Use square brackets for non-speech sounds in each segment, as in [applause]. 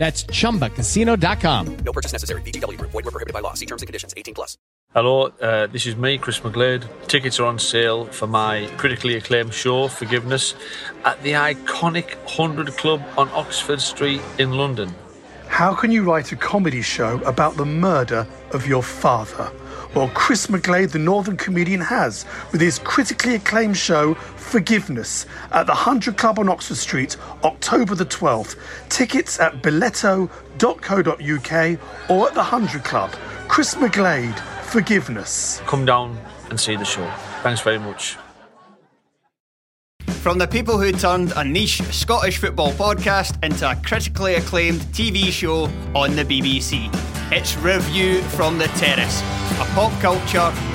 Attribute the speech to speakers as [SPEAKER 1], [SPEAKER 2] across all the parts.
[SPEAKER 1] That's chumbacasino.com.
[SPEAKER 2] No purchase necessary. VGW Group. Void were prohibited by law. See terms and conditions. 18 plus.
[SPEAKER 3] Hello, uh, this is me, Chris McGlade. Tickets are on sale for my critically acclaimed show, Forgiveness, at the iconic 100 Club on Oxford Street in London.
[SPEAKER 4] How can you write a comedy show about the murder of your father? Well, Chris McGlade, the Northern comedian, has with his critically acclaimed show Forgiveness at the 100 Club on Oxford Street, October the 12th. Tickets at billetto.co.uk or at the 100 Club. Chris McGlade, Forgiveness.
[SPEAKER 3] Come down and see the show. Thanks very much.
[SPEAKER 5] From the people who turned a niche Scottish football podcast into a critically acclaimed TV show on the BBC. It's Review from the Terrace, a pop culture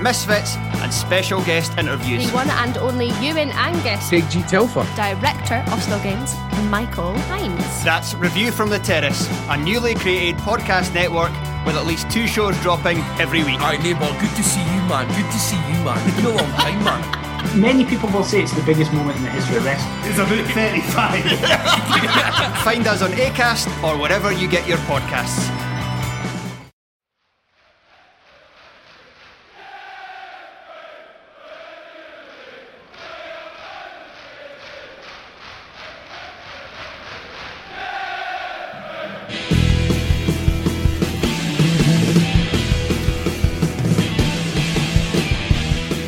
[SPEAKER 5] misfits, and special guest interviews.
[SPEAKER 6] The one and only Ewan Angus,
[SPEAKER 7] Big G Telfer.
[SPEAKER 6] director of Still Games, Michael Hines.
[SPEAKER 5] That's Review from the Terrace, a newly created podcast network with at least two shows dropping every week.
[SPEAKER 7] Alright, neighbour, good to see you, man. Good to see you, man. It's been a long time, man. [laughs]
[SPEAKER 8] Many people will say it's the biggest moment in the history of wrestling.
[SPEAKER 4] It's about 35. [laughs]
[SPEAKER 5] Find us on ACAST or wherever you get your podcasts.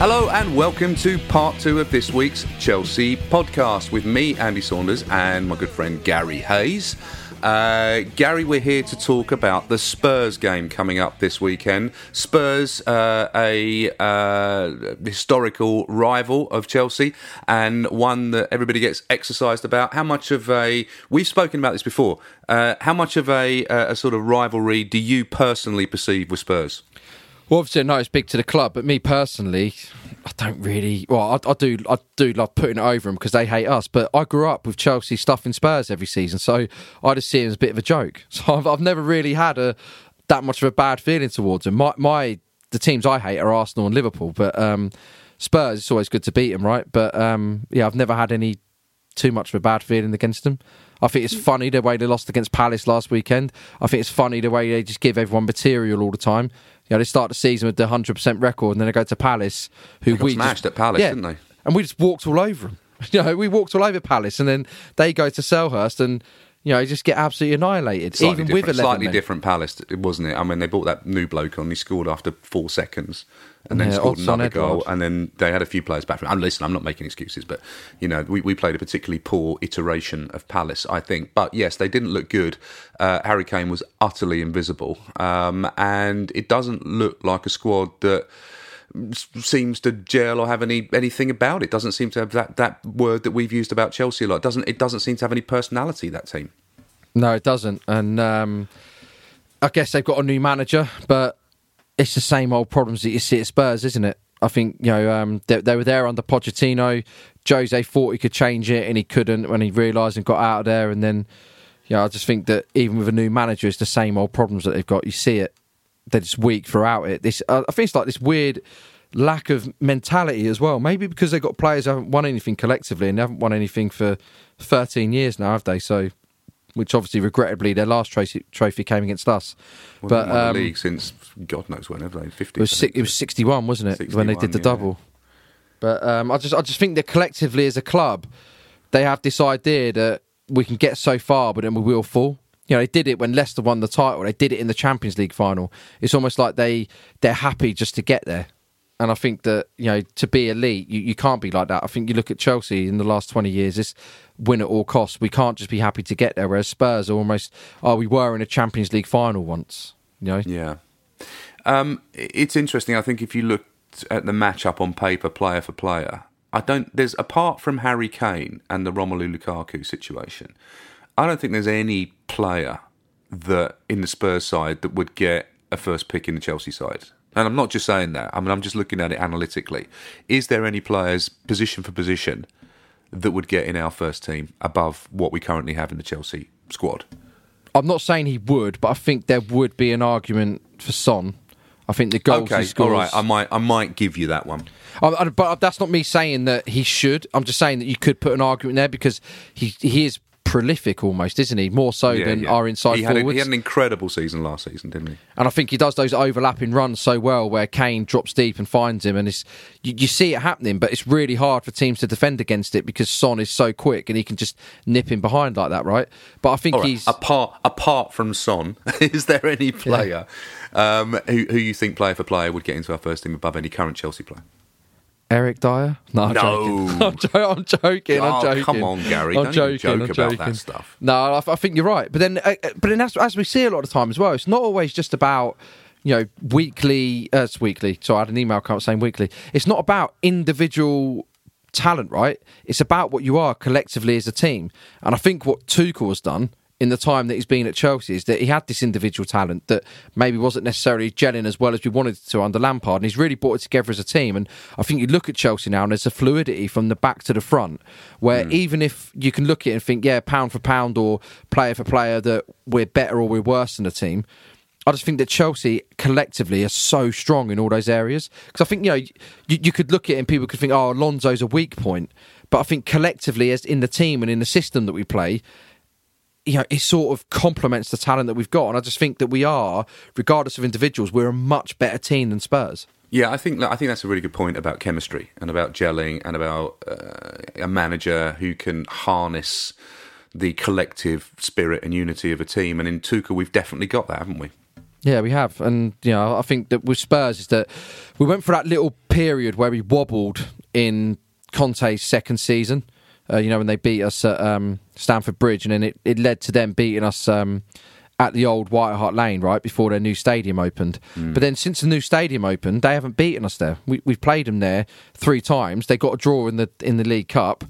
[SPEAKER 9] Hello and welcome to part two of this week's Chelsea podcast with me, Andy Saunders, and my good friend Garry Hayes. Uh, Garry, we're here to talk about the Spurs game coming up this weekend. Spurs, uh, a uh, historical rival of Chelsea, and one that everybody gets exercised about. How much of a we've spoken about this before? Uh, how much of a, a sort of rivalry do you personally perceive with Spurs?
[SPEAKER 10] Well, obviously, I know it's big to the club, but me personally, I don't really. Well, I, I do. I do love putting it over them because they hate us. But I grew up with Chelsea stuffing Spurs every season, so I just see it as a bit of a joke. [laughs] So I've, I've never really had a that much of a bad feeling towards them. My, my the teams I hate are Arsenal and Liverpool, but um, Spurs. It's always good to beat them, right? But um, yeah, I've never had any too much of a bad feeling against them. I think it's funny the way they lost against Palace last weekend. I think it's funny the way they just give everyone material all the time. You know, they start the season with the hundred percent record, and then they go to Palace, who we
[SPEAKER 9] smashed
[SPEAKER 10] just,
[SPEAKER 9] at Palace,
[SPEAKER 10] yeah,
[SPEAKER 9] didn't they?
[SPEAKER 10] And we just walked all over them. [laughs] You know, we walked all over Palace, and then they go to Selhurst, and You know, just get absolutely annihilated,
[SPEAKER 9] Slightly
[SPEAKER 10] even with 11
[SPEAKER 9] slightly
[SPEAKER 10] men.
[SPEAKER 9] different Palace, wasn't it? I mean, they bought that new bloke on. He scored after four seconds, and then
[SPEAKER 10] Yeah,
[SPEAKER 9] scored another goal. And then they had a few players back from. And listen, I'm not making excuses, but you know, we, we played a particularly poor iteration of Palace, I think. But yes, they didn't look good. Uh, Harry Kane was utterly invisible, um, and it doesn't look like a squad that seems to gel or have any anything about it. Doesn't seem to have that, that word that we've used about Chelsea a lot. Doesn't it? Doesn't seem to have any personality. That team.
[SPEAKER 10] No, it doesn't. And um, I guess they've got a new manager, but it's the same old problems that you see at Spurs, isn't it? I think you know um, they, they were there under Pochettino. Jose thought he could change it, and he couldn't when he realised and got out of there. And then, know, I just think that even with a new manager, it's the same old problems that they've got. You see it; they're just weak throughout it. This, uh, I think, it's like this weird lack of mentality as well. Maybe because they've got players who haven't won anything collectively and they haven't won anything for thirteen years now, have they? So which obviously, regrettably, their last trophy, trophy came against us.
[SPEAKER 9] Well,
[SPEAKER 10] but um,
[SPEAKER 9] the league since God knows when, have they? Fifty.
[SPEAKER 10] it was it was sixty one, wasn't it, when they did the
[SPEAKER 9] yeah.
[SPEAKER 10] double? But um, I just I just think that collectively as a club, they have this idea that we can get so far, but then we will fall. You know, they did it when Leicester won the title. They did it in the Champions League final. It's almost like they they're happy just to get there. And I think that you know to be elite, you, you can't be like that. I think you look at Chelsea in the last twenty years. this win at all costs. We can't just be happy to get there. Whereas Spurs are almost, oh, we were in a Champions League final once. You know,
[SPEAKER 9] Yeah. Um, it's interesting. I think if you looked at the matchup on paper, player for player, I don't. There's apart from Harry Kane and the Romelu Lukaku situation, I don't think there's any player that in the Spurs side that would get a first pick in the Chelsea side. And I'm not just saying that. I mean, I'm just looking at it analytically. Is there any players, position for position, that would get in our first team above what we currently have in the Chelsea squad?
[SPEAKER 10] I'm not saying he would, but I think there would be an argument for Son. I think the goals
[SPEAKER 9] okay,
[SPEAKER 10] he scores.
[SPEAKER 9] all right. I might, I might give you that one.
[SPEAKER 10] I, I- but that's not me saying that he should. I'm just saying that you could put an argument there because he he is prolific almost, isn't he? More so
[SPEAKER 9] Yeah,
[SPEAKER 10] than
[SPEAKER 9] yeah.
[SPEAKER 10] our inside
[SPEAKER 9] he had, a,
[SPEAKER 10] forwards.
[SPEAKER 9] he had an incredible season last season, didn't he?
[SPEAKER 10] And I think he does those overlapping runs so well where Kane drops deep and finds him. And it's, you, you see it happening, but it's really hard for teams to defend against it because Son is so quick and he can just nip him behind like that, right? But I think
[SPEAKER 9] right,
[SPEAKER 10] he's.
[SPEAKER 9] apart apart from Son. [laughs] is there any player um, who who you think player for player would get into our first team above any current Chelsea player?
[SPEAKER 10] Eric Dier? No, I'm
[SPEAKER 9] No.
[SPEAKER 10] joking. [laughs] I'm, jo- I'm joking. I'm
[SPEAKER 9] Oh,
[SPEAKER 10] joking.
[SPEAKER 9] come on, Garry.
[SPEAKER 10] I'm
[SPEAKER 9] Don't
[SPEAKER 10] joking.
[SPEAKER 9] joke
[SPEAKER 10] I'm
[SPEAKER 9] about
[SPEAKER 10] joking.
[SPEAKER 9] that stuff.
[SPEAKER 10] No, I, I think you're right. But then, uh, uh, but then, as, as we see a lot of the time as well, it's not always just about you know weekly. Uh, it's weekly. So I had an email come saying weekly. It's not about individual talent, right? It's about what you are collectively as a team. And I think what Tuchel has done in the time that he's been at Chelsea is that he had this individual talent that maybe wasn't necessarily gelling as well as we wanted to under Lampard, and he's really brought it together as a team. And I think you look at Chelsea now, and there's a fluidity from the back to the front, where hmm. even if you can look at it and think, yeah, pound for pound or player for player, that we're better or we're worse than the team. I just think that Chelsea collectively are so strong in all those areas. Because I think, you know, you, you could look at it and people could think, oh, Alonso's a weak point. But I think collectively, as in the team and in the system that we play, you know, it sort of complements the talent that we've got. And I just think that we are, regardless of individuals, we're a much better team than Spurs.
[SPEAKER 9] Yeah, I think I think that's a really good point about chemistry and about gelling and about uh, a manager who can harness the collective spirit and unity of a team. And in Tuchel, we've definitely got that, haven't we?
[SPEAKER 10] Yeah, we have, and you know, I think that with Spurs is that we went for that little period where we wobbled in Conte's second season. Uh, you know, when they beat us at um, Stamford Bridge, and then it, it led to them beating us um, at the old White Hart Lane, right before their new stadium opened. But then since the new stadium opened, they haven't beaten us there. We, we've played them there three times. They got a draw in the in the League Cup.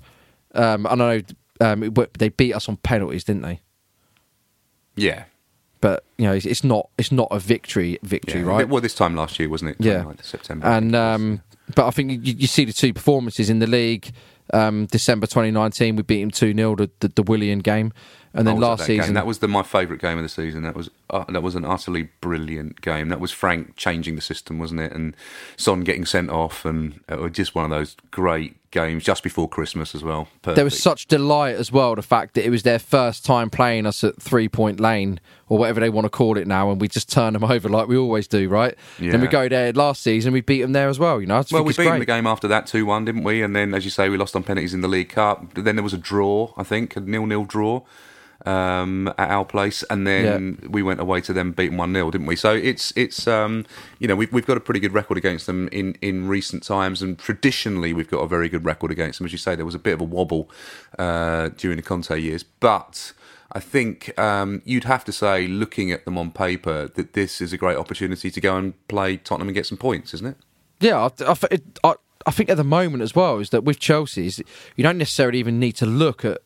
[SPEAKER 10] Um, I know um, it- they beat us on penalties, didn't they?
[SPEAKER 9] Yeah.
[SPEAKER 10] But you know, it's, it's not it's not a victory victory,
[SPEAKER 9] Yeah.
[SPEAKER 10] right?
[SPEAKER 9] Well, this time last year, wasn't it?
[SPEAKER 10] Yeah,
[SPEAKER 9] September.
[SPEAKER 10] And um, but I think you, you see the two performances in the league. Um, December 2019, we beat him two 0 the, the the Willian game, and then
[SPEAKER 9] I was at
[SPEAKER 10] last
[SPEAKER 9] that game.
[SPEAKER 10] season
[SPEAKER 9] that was the, my favourite game of the season. That was uh, that was an utterly brilliant game. That was Frank changing the system, wasn't it? And Son getting sent off, and just one of those great games just before Christmas as well. Perfect.
[SPEAKER 10] there was such delight as well. The fact that it was their first time playing us at Three Point Lane or whatever they want to call it now, and we just turn them [laughs] over like we always do, right? Then we go there last season, we beat them there as well. You know,
[SPEAKER 9] Well, we beat them
[SPEAKER 10] great.
[SPEAKER 9] the game after that 2 1, didn't we? And then, as you say, we lost on penalties in the League Cup. Then there was a draw, I think, a nil nil draw. Um, at our place, and then we went away to them beating one 0 didn't we? So it's it's um, you know we've we've got a pretty good record against them in, in recent times, and traditionally we've got a very good record against them. As you say, there was a bit of a wobble uh, during the Conte years, but. I think um, you'd have to say, looking at them on paper, that this is a great opportunity to go and play Tottenham and get some points, isn't it?
[SPEAKER 10] Yeah, I, I, I, I think at the moment as well is that with Chelsea, you don't necessarily even need to look at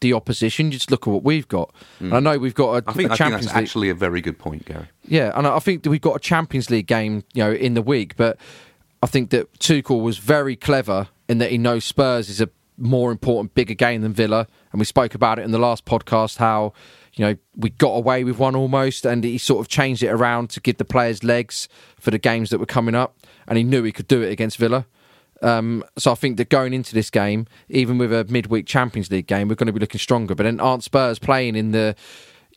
[SPEAKER 10] the opposition. Just look at what we've got. And I mm. know we've got a,
[SPEAKER 9] I think,
[SPEAKER 10] a
[SPEAKER 9] I think that's
[SPEAKER 10] League.
[SPEAKER 9] actually a very good point, Garry.
[SPEAKER 10] Yeah, and I think that we've got a Champions League game, you know, in the week. But I think that Tuchel was very clever in that he knows Spurs is a more important, bigger game than Villa, and we spoke about it in the last podcast how you know we got away with one almost, and he sort of changed it around to give the players legs for the games that were coming up, and he knew he could do it against Villa. Um, so I think that going into this game, even with a midweek Champions League game, we're going to be looking stronger. But then aren't Spurs playing in the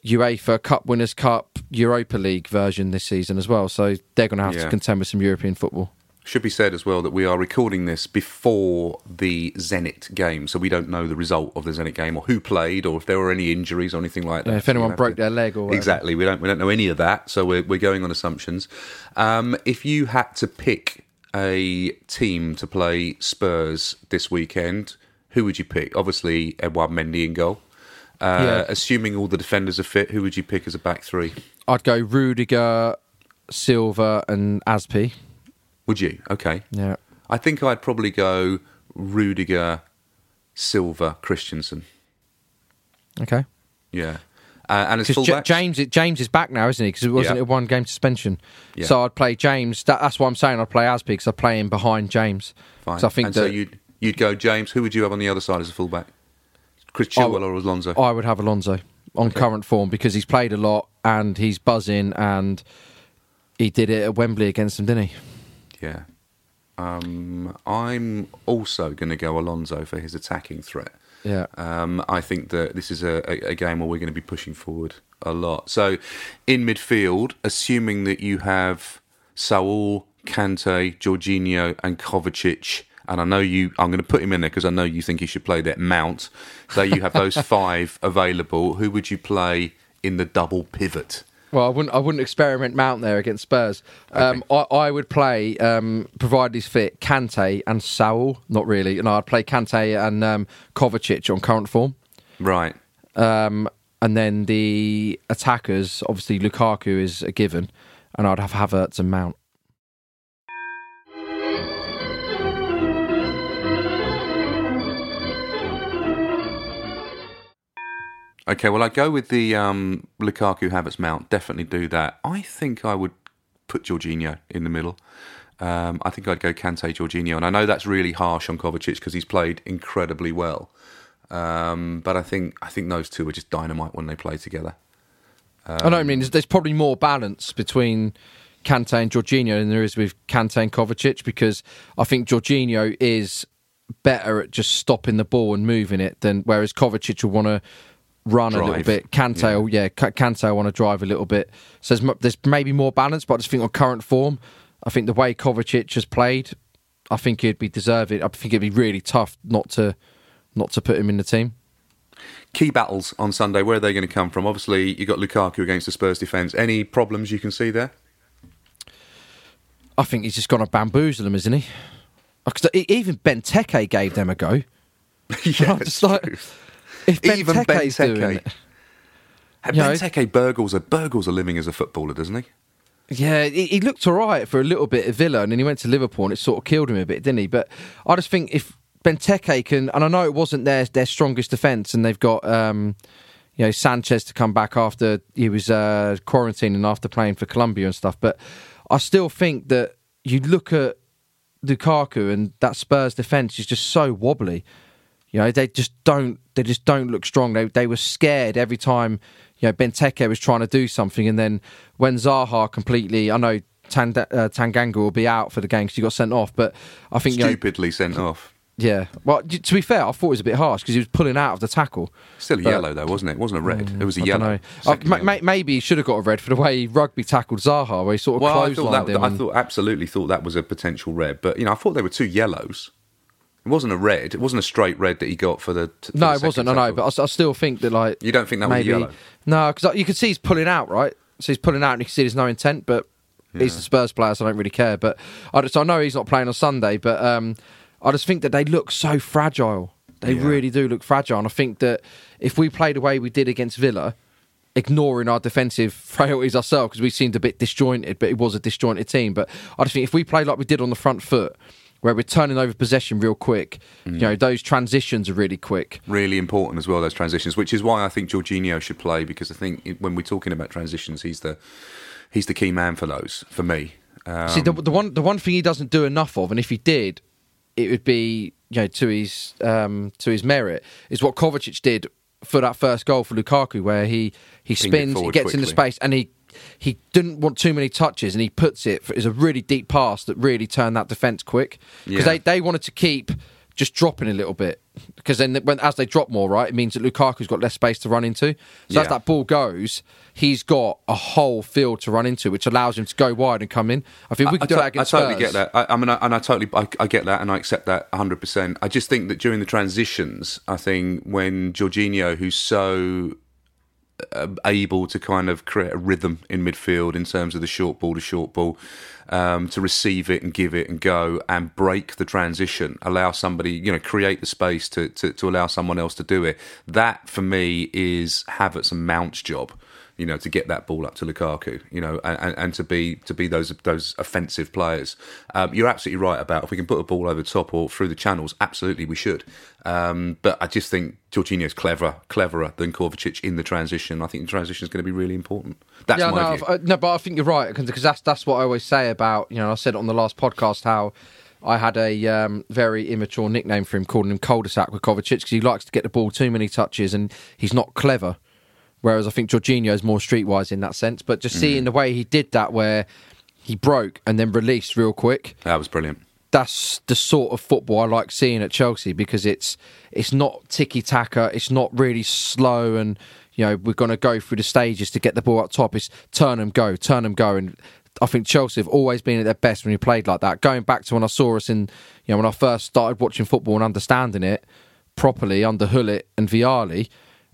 [SPEAKER 10] UEFA Cup Winners' Cup Europa League version this season as well? So they're going to have
[SPEAKER 9] Yeah.
[SPEAKER 10] to contend with some European football.
[SPEAKER 9] Should be said as well that we are recording this before the Zenit game, so we don't know the result of the Zenit game or who played or if there were any injuries or anything like that.
[SPEAKER 10] Yeah, if anyone broke
[SPEAKER 9] to-
[SPEAKER 10] their leg or whatever.
[SPEAKER 9] exactly, we don't we don't know any of that, so we're we're going on assumptions. Um, if you had to pick a team to play Spurs this weekend, who would you pick? Obviously, Edouard Mendy in goal. Uh,
[SPEAKER 10] Yeah.
[SPEAKER 9] Assuming all the defenders are fit, who would you pick as a back three?
[SPEAKER 10] I'd go Rudiger, Silva, and Azpi.
[SPEAKER 9] Would you? Okay.
[SPEAKER 10] Yeah.
[SPEAKER 9] I think I'd probably go Rudiger, Silva, Christensen.
[SPEAKER 10] Okay.
[SPEAKER 9] Yeah. Uh, and
[SPEAKER 10] Because
[SPEAKER 9] fullbacks,
[SPEAKER 10] James, James is back now, isn't he? Because it wasn't
[SPEAKER 9] Yeah.
[SPEAKER 10] a one game suspension.
[SPEAKER 9] Yeah.
[SPEAKER 10] So I'd play James. That, that's why I'm saying I'd play Azpi because I play him behind James.
[SPEAKER 9] fine.
[SPEAKER 10] So I think
[SPEAKER 9] and
[SPEAKER 10] that
[SPEAKER 9] so you'd you'd go James. Who would you have on the other side as a fullback? Chris Chilwell
[SPEAKER 10] would-
[SPEAKER 9] or Alonso?
[SPEAKER 10] I would have Alonso on current form because he's played a lot and he's buzzing and he did it at Wembley against them, didn't he?
[SPEAKER 9] Yeah. Um, I'm also going to go Alonso for his attacking threat.
[SPEAKER 10] Yeah.
[SPEAKER 9] Um, I think that this is a, a, a game where we're going to be pushing forward a lot. So, in midfield, assuming that you have Saul, Kante, Jorginho, and Kovacic, and I know you, I'm going to put him in there because I know you think he should play that Mount. So you have those [laughs] five available. Who would you play in the double pivot?
[SPEAKER 10] Well, I wouldn't. I wouldn't experiment Mount there against Spurs. Um, I, I would play, um, provided he's fit, Kante and Saul. Not really. No, I'd play Kante and um, Kovacic on current form.
[SPEAKER 9] Right.
[SPEAKER 10] Um, and then the attackers, obviously Lukaku is a given, and I'd have Havertz and Mount.
[SPEAKER 9] Okay, well, I'd go with the um, Lukaku Havertz Mount. Definitely do that. I think I would put Jorginho in the middle. Um, I think I'd go Kante Jorginho, and I know that's really harsh on Kovacic because he's played incredibly well. Um, but I think I think those two are just dynamite when they play together.
[SPEAKER 10] I know. I mean, there's, there's probably more balance between Kante and Jorginho than there is with Kante and Kovacic because I think Jorginho is better at just stopping the ball and moving it than whereas Kovacic will want to run a little bit. Kante,
[SPEAKER 9] Yeah.
[SPEAKER 10] yeah, will want to drive a little bit. So there's, there's maybe more balance, but I just think on current form, I think the way Kovacic has played, I think he'd be deserving. I think it'd be really tough not to not to put him in the team.
[SPEAKER 9] Key battles on Sunday. Where are they going to come from? Obviously, you got Lukaku against the Spurs defence. Any problems you can see there?
[SPEAKER 10] I think he's just going to bamboozle them, isn't he? even Benteke gave them a go. [laughs]
[SPEAKER 9] yeah, [laughs]
[SPEAKER 10] Just like, if
[SPEAKER 9] Even
[SPEAKER 10] doing it,
[SPEAKER 9] And
[SPEAKER 10] You know-
[SPEAKER 9] Benteke Burgles a Burgles a living as a footballer, doesn't he?
[SPEAKER 10] yeah, he, he looked all right for a little bit at Villa, and then he went to Liverpool, and it sort of killed him a bit, didn't he? But I just think if Benteke can, and I know it wasn't their their strongest defence, and they've got um, you know Sanchez to come back after he was uh, quarantining after playing for Colombia and stuff, but I still think that you look at Lukaku and that Spurs defence is just so wobbly. You know, they just don't they just don't look strong. They they were scared every time, you know, Benteke was trying to do something and then when Zaha completely I know Tand- uh, Tanganga will be out for the game because he got sent off, but I think you know,
[SPEAKER 9] Stupidly sent off.
[SPEAKER 10] yeah. Well, to be fair, I thought it was a bit harsh because he was pulling out of the tackle.
[SPEAKER 9] Still a
[SPEAKER 10] But-
[SPEAKER 9] yellow though, wasn't it? It wasn't a red. it was a yellow.
[SPEAKER 10] Uh,
[SPEAKER 9] yellow.
[SPEAKER 10] maybe he should have got a red for the way he rugby tackled Zaha, where he sort of
[SPEAKER 9] Well, I thought that
[SPEAKER 10] him.
[SPEAKER 9] I thought absolutely thought that was a potential red, but you know I thought there were two yellows. It wasn't a red. It wasn't a straight red that he got for the. For
[SPEAKER 10] no,
[SPEAKER 9] the
[SPEAKER 10] it wasn't. I know, but I, still think that like
[SPEAKER 9] You don't think that was
[SPEAKER 10] maybe
[SPEAKER 9] yellow?
[SPEAKER 10] no, because you can see he's pulling out, right? So he's pulling out, and you can see there's no intent. But he's the Spurs player, so I don't really care. But I just I know he's not playing on Sunday, but um, I just think that they look so fragile. They
[SPEAKER 9] Yeah.
[SPEAKER 10] really do look fragile, and I think that if we played the way we did against Villa. Ignoring our defensive [laughs] frailties ourselves because we seemed a bit disjointed, but it was a disjointed team. But I just think if we play like we did on the front foot, where we're turning over possession real quick,
[SPEAKER 9] Mm.
[SPEAKER 10] you know, those transitions are really quick.
[SPEAKER 9] really important as well those transitions, which is why I think Jorginho should play because I think when we're talking about transitions, he's the he's the key man for those for me. Um,
[SPEAKER 10] See, the, the one the one thing he doesn't do enough of, and if he did, it would be you know to his um, to his merit is what Kovacic did for that first goal for Lukaku, where he he spins, he gets in the space, and he he didn't want too many touches, and he puts it for, is a really deep pass that really turned that defence quick because
[SPEAKER 9] Yeah.
[SPEAKER 10] they they wanted to keep just dropping a little bit because then when as they drop more, right, it means that Lukaku's got less space to run into. So as that ball goes, he's got a whole field to run into, which allows him to go wide and come in. I think we
[SPEAKER 9] I,
[SPEAKER 10] could do
[SPEAKER 9] to-
[SPEAKER 10] that against
[SPEAKER 9] I totally
[SPEAKER 10] Spurs.
[SPEAKER 9] get that. I, I mean, I, and I totally, I, I get that, and I accept that 100. percent I just think that during the transitions, I think when Jorginho, who's so able to kind of create a rhythm in midfield in terms of the short ball to short ball, um, to receive it and give it and go and break the transition, allow somebody, you know, create the space to, to, to allow someone else to do it. That for me is Havertz and Mount's job. You know, to get that ball up to Lukaku, you know, and, and, to be to be those those offensive players. Um, you're absolutely right about if we can put a ball over the top or through the channels, absolutely we should. Um, but I just think Jorginho's clever, cleverer than Kovacic in the transition. I think the transition is going to be really important. That's
[SPEAKER 10] yeah,
[SPEAKER 9] my
[SPEAKER 10] no,
[SPEAKER 9] view.
[SPEAKER 10] I- no, but I think you're right because that's that's what I always say about you know I said it on the last podcast how I had a um, very immature nickname for him, calling him cul-de-sac with Kovacic because he likes to get the ball too many touches and he's not clever. Whereas I think Jorginho is more streetwise in that sense. But just
[SPEAKER 9] Mm.
[SPEAKER 10] seeing the way he did that, where he broke and then released real quick,
[SPEAKER 9] that was brilliant.
[SPEAKER 10] that's the sort of football I like seeing at Chelsea because it's it's not ticky taka, it's not really slow, and you know we're going to go through the stages to get the ball up top. It's turn and go, turn and go, and I think Chelsea have always been at their best when you played like that. Going back to when I saw us in, you know, when I first started watching football and understanding it properly under Gullit and Vialli.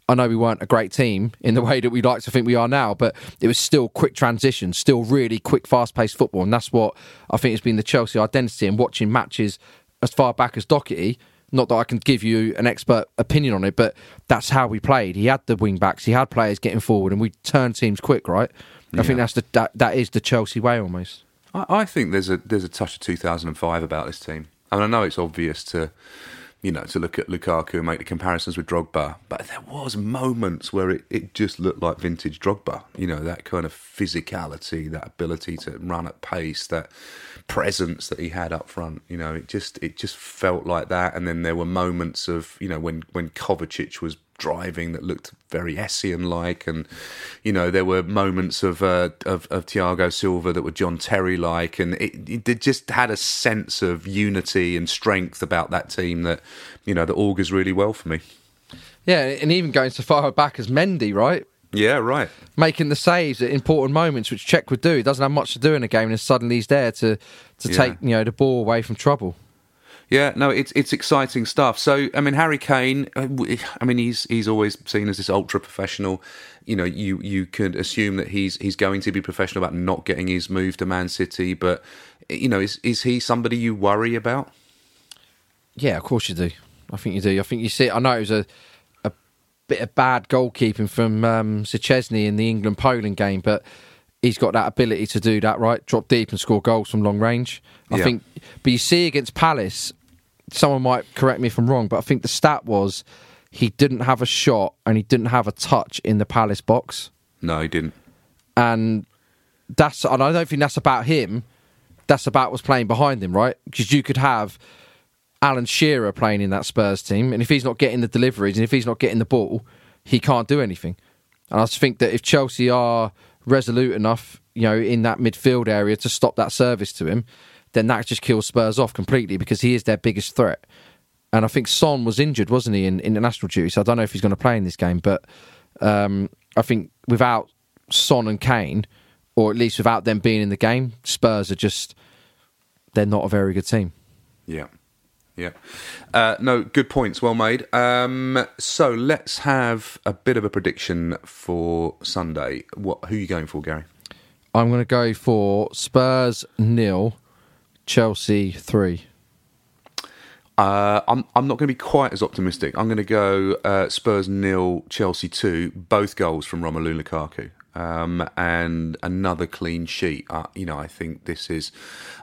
[SPEAKER 10] I know we weren't a great team in the [laughs] way that we like to think we are now, but it was still quick transition, still really quick, fast paced football. And that's what I think has been the Chelsea identity. And watching matches as far back as Docherty, not that I can give you an expert opinion on it, but that's how we played. He had the wing backs, he had players getting forward, and we turned teams quick, right? I think that's the that, that is the Chelsea way almost.
[SPEAKER 9] I, I think there's a there's a touch of 2005 about this team. I mean, I know it's obvious to you know to look at Lukaku and make the comparisons with Drogba, but there was moments where it, it just looked like vintage Drogba. You know that kind of physicality, that ability to run at pace, that presence that he had up front. You know, it just it just felt like that. And then there were moments of you know when when Kovacic was driving that looked very Essien like, and you know there were moments of uh, of, of Thiago Silva that were John Terry like, and it, it just had a sense of unity and strength about that team that you know that augurs really well for me.
[SPEAKER 10] Yeah, and even going so far back as Mendy, right?
[SPEAKER 9] Yeah, right.
[SPEAKER 10] Making the saves at important moments, which Cech would do. He doesn't have much to do in a game, and suddenly he's there to to
[SPEAKER 9] Yeah.
[SPEAKER 10] take you know the ball away from trouble.
[SPEAKER 9] Yeah, no, it's it's exciting stuff. So, I mean, Harry Kane. I mean, he's he's always seen as this ultra professional. You know, you you could assume that he's he's going to be professional about not getting his move to Man City. But you know, is is he somebody you worry about?
[SPEAKER 10] Yeah, of course you do. I think you do. I think you see. I know it was a a bit of bad goalkeeping from um, Szczesny in the England Poland game, but he's got that ability to do that. Right, drop deep and score goals from long range. I
[SPEAKER 9] Yeah.
[SPEAKER 10] think. But you see against Palace, someone might correct me if I'm wrong, but I think the stat was he didn't have a shot and he didn't have a touch in the Palace box.
[SPEAKER 9] No, he didn't.
[SPEAKER 10] and that's and I don't think that's about him. That's about what's playing behind him, right? Because you could have Alan Shearer playing in that Spurs team, and if he's not getting the deliveries and if he's not getting the ball, he can't do anything. And I just think that if Chelsea are resolute enough, you know, in that midfield area to stop that service to him, then that just kills Spurs off completely because he is their biggest threat. And I think Son was injured, wasn't he, in international duty? So I don't know if he's going to play in this game, but um, I think without Son and Kane, or at least without them being in the game, Spurs are just they're not a very good team.
[SPEAKER 9] Yeah. Yeah. Uh, no, good points. Well made. Um, so let's have a bit of a prediction for Sunday. What? Who are you going for, Garry?
[SPEAKER 10] I'm going to go for Spurs nil, Chelsea three.
[SPEAKER 9] Uh, I'm I'm not going to be quite as optimistic. I'm going to go uh, Spurs nil, Chelsea two, both goals from Romelu Lukaku. Um, and another clean sheet. Uh, you know, I think this is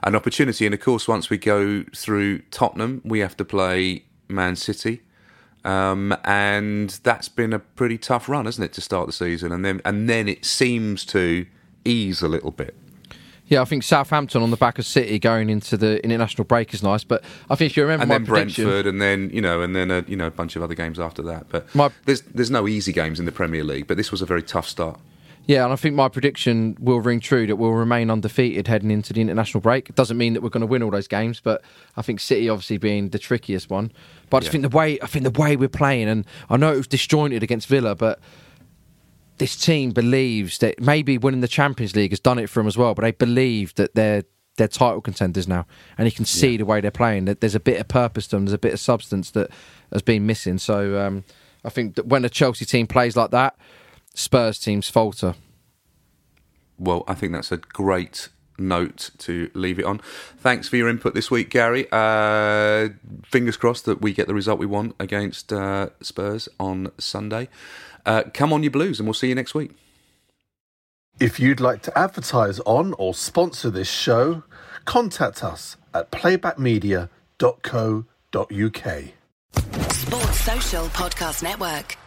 [SPEAKER 9] an opportunity. And of course, once we go through Tottenham, we have to play Man City, um, and that's been a pretty tough run, hasn't it, to start the season? And then and then it seems to ease a little bit.
[SPEAKER 10] Yeah, I think Southampton on the back of City going into the international break is nice, but I think if you remember
[SPEAKER 9] and
[SPEAKER 10] my
[SPEAKER 9] then Brentford, and then you know, and then a you know a bunch of other games after that. But
[SPEAKER 10] My-
[SPEAKER 9] there's there's no easy games in the Premier League, but this was a very tough start.
[SPEAKER 10] Yeah, and I think my prediction will ring true that we'll remain undefeated heading into the international break. It doesn't mean that we're going to win all those games, but I think City obviously being the trickiest one. But I just
[SPEAKER 9] Yeah.
[SPEAKER 10] think the way I think the way we're playing, and I know it was disjointed against Villa, but this team believes that maybe winning the Champions League has done it for them as well. But they believe that they're they're title contenders now, and you can see the way they're playing that there's a bit of purpose to them. There's a bit of substance that has been missing. So um, I think that when a Chelsea team plays like that, Spurs teams falter.
[SPEAKER 9] Well, I think that's a great note to leave it on. Thanks for your input this week, Garry. Uh, fingers crossed that we get the result we want against uh, Spurs on Sunday. Uh, come on, your Blues, and we'll see you next week.
[SPEAKER 4] If you'd like to advertise on or sponsor this show, contact us at playbackmedia.co.uk.
[SPEAKER 11] Sports Social Podcast Network.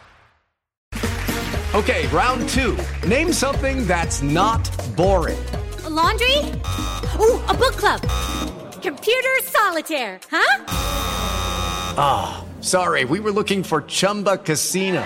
[SPEAKER 12] Okay, round two. Name something that's not boring.
[SPEAKER 13] A laundry? Ooh, a book club. Computer solitaire, huh?
[SPEAKER 12] Ah, sorry, we were looking for Chumba Casino.